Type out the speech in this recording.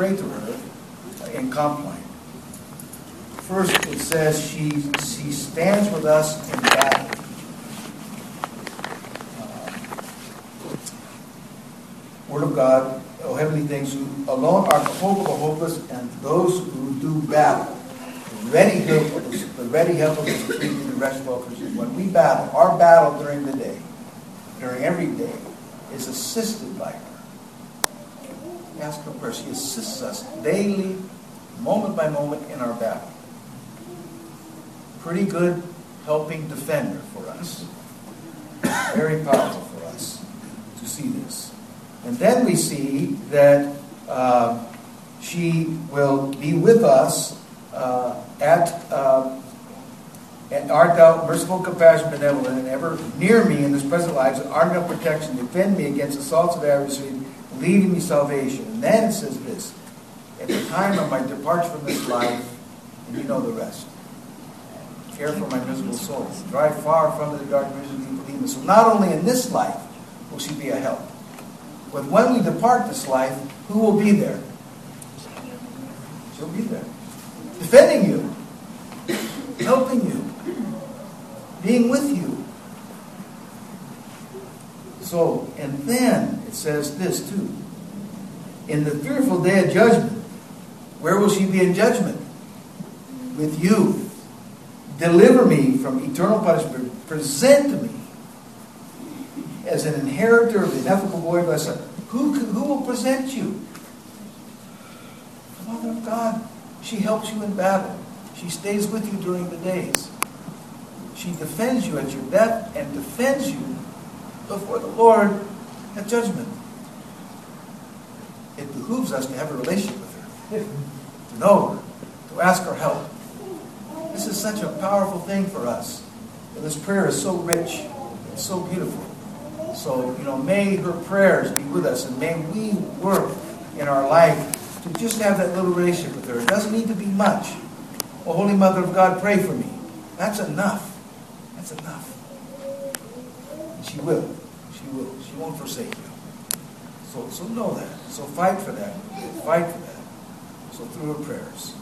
pray to her in Compline. First, it says she, she stands with us in battle. Uh, Word of God, O heavenly things, who alone are the hope of the hopeless, and those who do battle. Ready help of the, the ready help of the and the rest of all. When we battle, our battle during the day, during every day, is assisted by her. Ask her prayer. She assists us daily, moment by moment in our battle. Pretty good helping defender for us. Very powerful for us to see this. And then we see that uh, she will be with us uh, at, uh, and art thou merciful, compassionate, benevolent, and ever near me in this present life, and art thou protection, defend me against assaults of adversary, leading me salvation. And then it says this, at the time of my departure from this life, and you know the rest. Care for my miserable soul. Drive far from the dark vision of demons. So not only in this life will she be a help, but when we depart this life, who will be there? She'll be there. Defending you, helping you, being with you. So, and then it says this too. In the fearful day of judgment, where will she be in judgment? With you. Deliver me from eternal punishment. Present me as an inheritor of the ineffable glory of thy Son. Who, who will present you? The Mother of God. She helps you in battle. She stays with you during the days. She defends you at your death and defends you before the Lord at judgment. It behooves us to have a relationship with her, to know her, to ask her help. This is such a powerful thing for us. And this prayer is so rich, it's so beautiful. So, you know, may her prayers be with us and may we work in our life to just have that little relationship with her. It doesn't need to be much. Oh, Holy Mother of God, pray for me. That's enough. That's enough. And she will. She will. She won't forsake you. So, so know that. So fight for that. Fight for that. So through her prayers.